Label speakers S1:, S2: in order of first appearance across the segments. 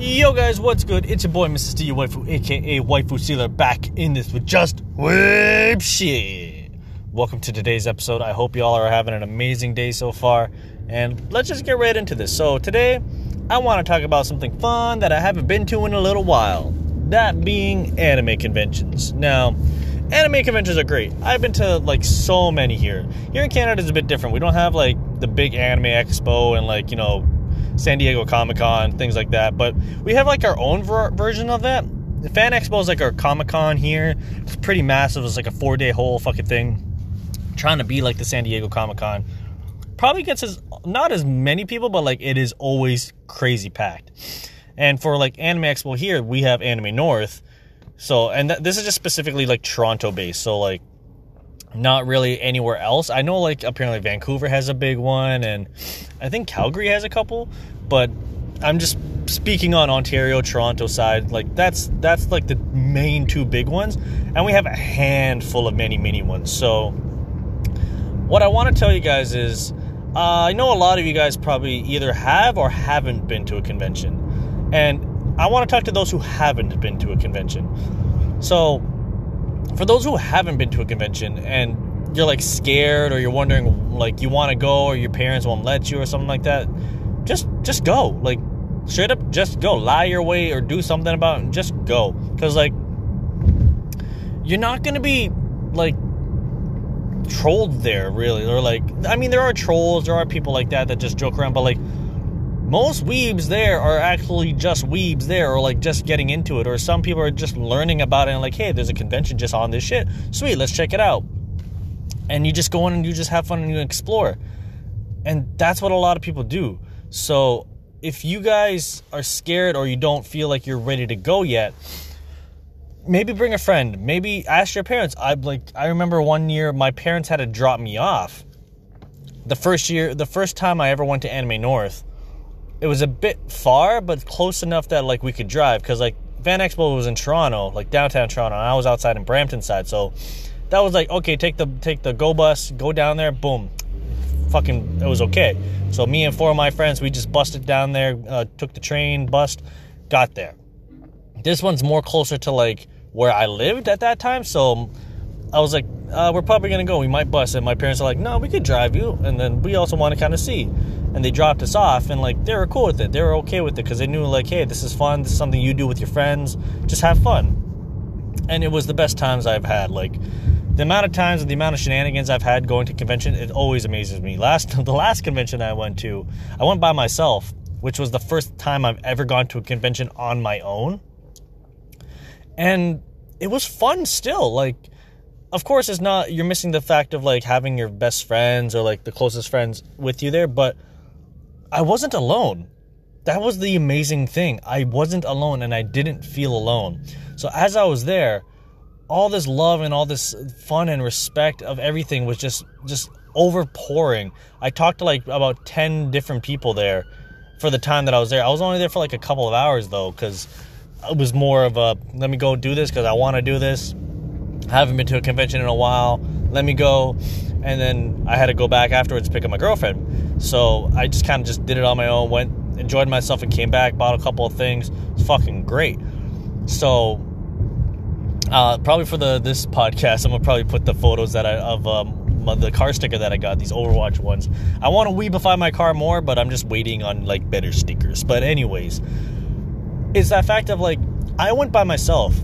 S1: Yo guys, what's good? It's your boy Mr. Steve Waifu, aka Waifu Sealer, back in this with just whip shit. Welcome to today's episode. I hope y'all are having an amazing day so far. And let's just get right into this. So today, I want to talk about something fun that I haven't been to in a little while. That being anime conventions. Now, anime conventions are great. I've been to like so many here. Here in Canada is a bit different. We don't have like the big anime expo and like, you know, San Diego Comic Con, things like that. But we have like our own ver- version of that. The Fan Expo is like our Comic Con here. It's pretty massive. It's like a four day whole fucking thing. trying to be like the San Diego Comic Con. Probably gets as not as many people, but like it is always crazy packed. And for like Anime Expo here, we have Anime North. So, and th- this is just specifically like Toronto based. So, like, not really anywhere else. I know like apparently Vancouver has a big one and I think Calgary has a couple, but I'm just speaking on Ontario, Toronto side. Like that's that's like the main two big ones and we have a handful of many mini ones. So what I want to tell you guys is uh, I know a lot of you guys probably either have or haven't been to a convention. And I want to talk to those who haven't been to a convention. So for those who haven't been to a convention and you're like scared or you're wondering like you want to go or your parents won't let you or something like that, just just go. Like straight up just go. Lie your way or do something about it and just go. Cuz like you're not going to be like trolled there really or like I mean there are trolls, there are people like that that just joke around but like most weebs there are actually just weebs there or like just getting into it or some people are just learning about it and like hey there's a convention just on this shit. Sweet let's check it out. And you just go in and you just have fun and you explore. And that's what a lot of people do. So if you guys are scared or you don't feel like you're ready to go yet maybe bring a friend. Maybe ask your parents. I like i remember one year my parents had to drop me off. The first year the first time i ever went to anime north it was a bit far, but close enough that like we could drive because like Fan Expo was in Toronto, like downtown Toronto, and I was outside in Brampton side, so that was like okay, take the take the go bus, go down there, boom, fucking, it was okay. So me and four of my friends, we just busted down there, uh, took the train, bust, got there. This one's more closer to like where I lived at that time, so I was like, uh, we're probably gonna go. We might bus, and my parents are like, no, we could drive you, and then we also want to kind of see and they dropped us off and like they were cool with it. They were okay with it because they knew like hey this is fun. This is something you do with your friends. Just have fun. And it was the best times i've had. Like the amount of times and the amount of shenanigans i've had going to convention it always amazes me. Last the last convention i went to i went by myself which was the first time i've ever gone to a convention on my own. And it was fun still. Like of course it's not you're missing the fact of like having your best friends or like the closest friends with you there but I wasn't alone. That was the amazing thing. I wasn't alone and I didn't feel alone. So as I was there, all this love and all this fun and respect of everything was just just overpouring. I talked to like about 10 different people there for the time that I was there. I was only there for like a couple of hours though cuz it was more of a let me go do this cuz I want to do this. I haven't been to a convention in a while. Let me go and then I had to go back afterwards to pick up my girlfriend. So I just kind of just did it on my own, went, enjoyed myself, and came back, bought a couple of things. It's fucking great. So uh, probably for the this podcast, I'm gonna probably put the photos that I of um, the car sticker that I got, these Overwatch ones. I want to weebify my car more, but I'm just waiting on like better stickers. But anyways, it's that fact of like I went by myself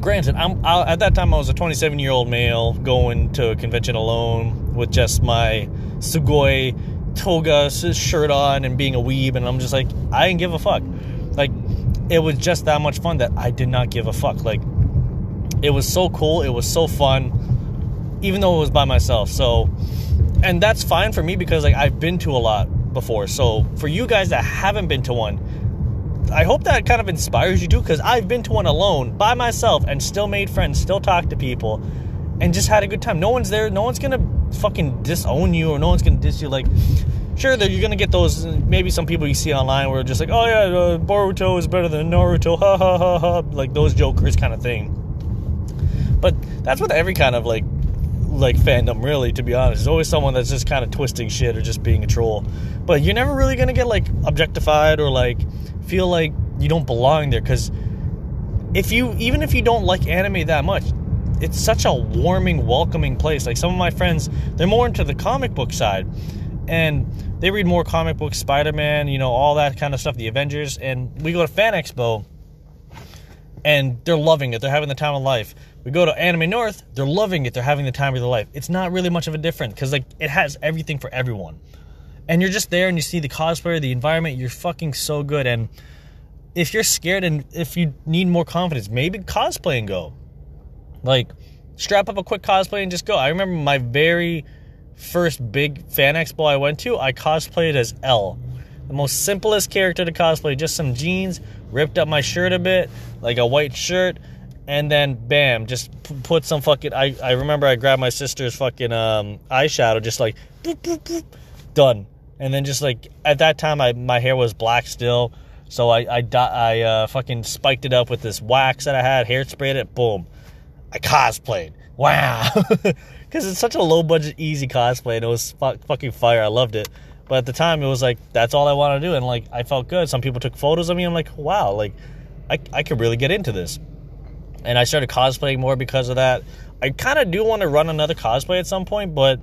S1: granted, I'm I, at that time I was a 27 year old male going to a convention alone with just my Sugoi toga shirt on and being a weeb, and I'm just like, I didn't give a fuck. Like, it was just that much fun that I did not give a fuck. Like, it was so cool, it was so fun, even though it was by myself. So, and that's fine for me because like I've been to a lot before. So, for you guys that haven't been to one, I hope that kind of inspires you too, because I've been to one alone by myself and still made friends, still talked to people, and just had a good time. No one's there. No one's gonna fucking disown you, or no one's gonna diss you. Like, sure that you're gonna get those. Maybe some people you see online where just like, oh yeah, uh, Boruto is better than Naruto, ha ha ha ha, like those jokers kind of thing. But that's with every kind of like like fandom really to be honest there's always someone that's just kind of twisting shit or just being a troll but you're never really gonna get like objectified or like feel like you don't belong there because if you even if you don't like anime that much it's such a warming welcoming place. Like some of my friends they're more into the comic book side and they read more comic books spider-man you know all that kind of stuff the avengers and we go to fan expo and they're loving it. They're having the time of life. We go to anime north they're loving it. They're having the time of their life. It's not really much of a difference because like it has everything for everyone and you're just there and you see the cosplayer the environment you're fucking so good and if you're scared and if you need more confidence, maybe cosplay and go. Like, strap up a quick cosplay and just go. I remember my very first big fan expo I went to, I cosplayed as L. The most simplest character to cosplay, just some jeans, ripped up my shirt a bit, like a white shirt, and then bam, just put some fucking. I, I remember I grabbed my sister's fucking um, eyeshadow, just like boop, boop, boop, done. And then just like at that time, I my hair was black still so I I, I uh, fucking spiked it up with this wax that I had, hairsprayed it, boom. I cosplayed. Wow. Because it's such a low budget, easy cosplay, and it was fu- fucking fire. I loved it. But at the time, it was like, that's all I want to do. And like, I felt good. Some people took photos of me. I'm like, wow, like, I, I could really get into this. And I started cosplaying more because of that. I kind of do want to run another cosplay at some point, but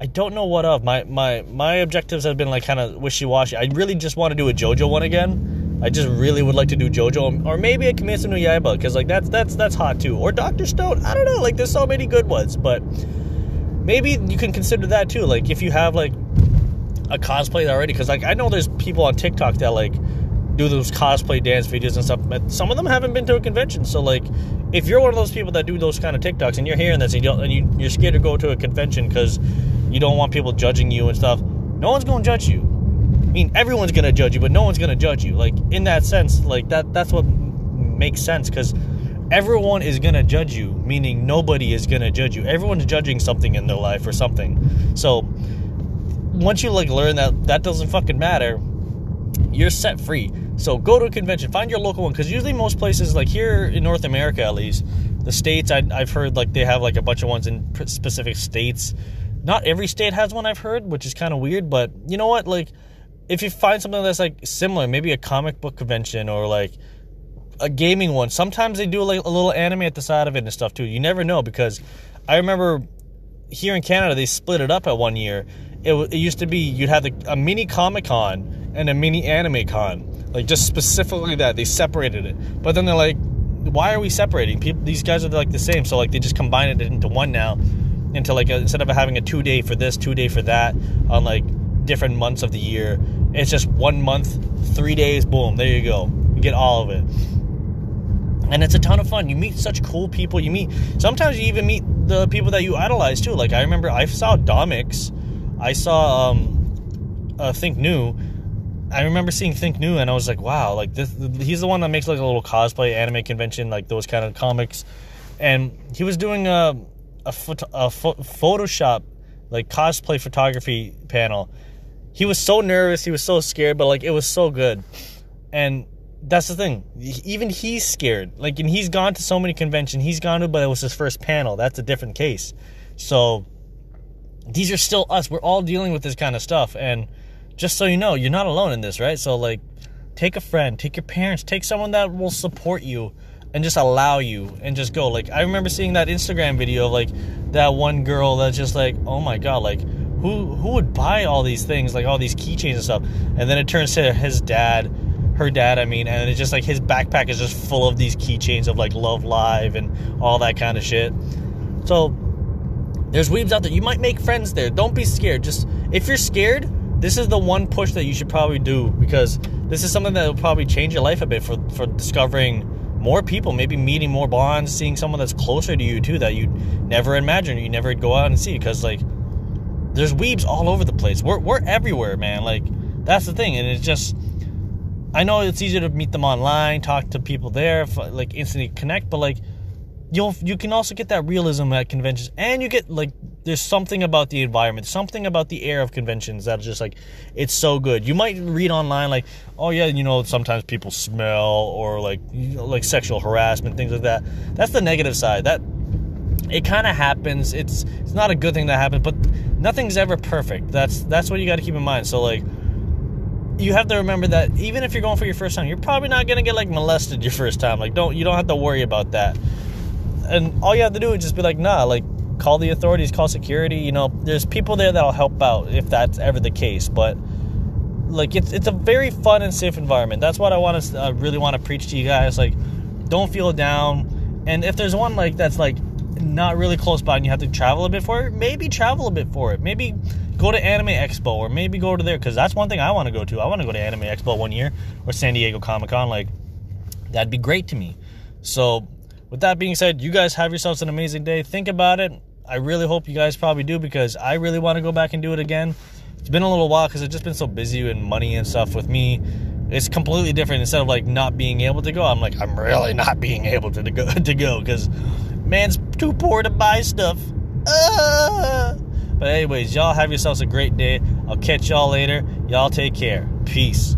S1: I don't know what of. My my my objectives have been like kind of wishy washy. I really just want to do a JoJo one again I just really would like to do JoJo um, or maybe a Kimetsu no Yaiba because like that's that's that's hot too. Or Doctor Stone. I don't know. Like there's so many good ones, but maybe you can consider that too. Like if you have like a cosplay already, because like I know there's people on TikTok that like do those cosplay dance videos and stuff. But some of them haven't been to a convention, so like if you're one of those people that do those kind of TikToks and you're hearing this and, you and you, you're scared to go to a convention because you don't want people judging you and stuff, no one's gonna judge you I mean, everyone's gonna judge you, but no one's gonna judge you. Like in that sense, like that that's what makes sense because everyone is gonna judge you, meaning nobody is gonna judge you. Everyone's judging something in their life or something. So once you like learn that that doesn't fucking matter, you're set free. So go to a convention, find your local one, because usually most places, like here in North America at least, the states I, have heard like they have like a bunch of ones in specific states. Not every state has one I've heard, which is kind of weird. But you know what, like if you find something that's like similar, maybe a comic book convention or like a gaming one, sometimes they do like a little anime at the side of it and stuff too. You never know because I remember here in Canada they split it up at one year. It, it used to be you'd have the, a mini Comic Con and a mini Anime Con, like just specifically that they separated it. But then they're like, why are we separating? People, these guys are like the same, so like they just combine it into one now, into like a, instead of having a two day for this, two day for that on like different months of the year. It's just one month, three days, boom, there you go. You get all of it. And it's a ton of fun. You meet such cool people. You meet, sometimes you even meet the people that you idolize too. Like I remember I saw Domix. I saw um, uh, Think New. I remember seeing Think New, and I was like, wow, like this. He's the one that makes like a little cosplay anime convention, like those kind of comics. And he was doing a a, a Photoshop like cosplay photography panel, he was so nervous, he was so scared, but like it was so good. And that's the thing. Even he's scared. Like, and he's gone to so many conventions. He's gone to, but it was his first panel. That's a different case. So these are still us. We're all dealing with this kind of stuff. And just so you know, you're not alone in this, right? So like, take a friend, take your parents, take someone that will support you and just allow you and just go. Like, I remember seeing that Instagram video of like that one girl that's just like, oh my god, like who who would buy all these things, like all these keychains and stuff? And then it turns to his dad, her dad, I mean, and it's just like his backpack is just full of these keychains of like Love Live and all that kind of shit. So there's weebs out there. You might make friends there. Don't be scared. Just if you're scared, this is the one push that you should probably do because this is something that will probably change your life a bit for for discovering more people, maybe meeting more bonds, seeing someone that's closer to you too that you never imagined, you never go out and see because like there's weebs all over the place. We're we're everywhere, man. Like that's the thing, and it's just. I know it's easier to meet them online, talk to people there, like instantly connect, but like you'll you can also get that realism at conventions, and you get like there's something about the environment, something about the air of conventions that is just like it's so good. You might read online like, oh yeah, you know sometimes people smell or like you know, like sexual harassment, things like that. That's the negative side. That it kind of happens. It's it's not a good thing that happens, but nothing's ever perfect. That's that's what you got to keep in mind. So like you have to remember that even if you're going for your first time, you're probably not gonna get like molested your first time. Like don't you don't have to worry about that. And all you have to do is just be like, nah, like call the authorities, call security. You know, there's people there that'll help out if that's ever the case. But like it's it's a very fun and safe environment. That's what I want to really want to preach to you guys. Like, don't feel down. And if there's one like that's like not really close by and you have to travel a bit for it, maybe travel a bit for it. Maybe go to Anime Expo or maybe go to there because that's one thing I want to go to. I want to go to Anime Expo one year or San Diego Comic Con. Like, that'd be great to me. So, with that being said, you guys have yourselves an amazing day. Think about it. I really hope you guys probably do because I really want to go back and do it again. It's been a little while because I've just been so busy and money and stuff with me. It's completely different. Instead of like not being able to go, I'm like I'm really not being able to go to go because man's too poor to buy stuff. But anyways, y'all have yourselves a great day. I'll catch y'all later. Y'all take care. Peace.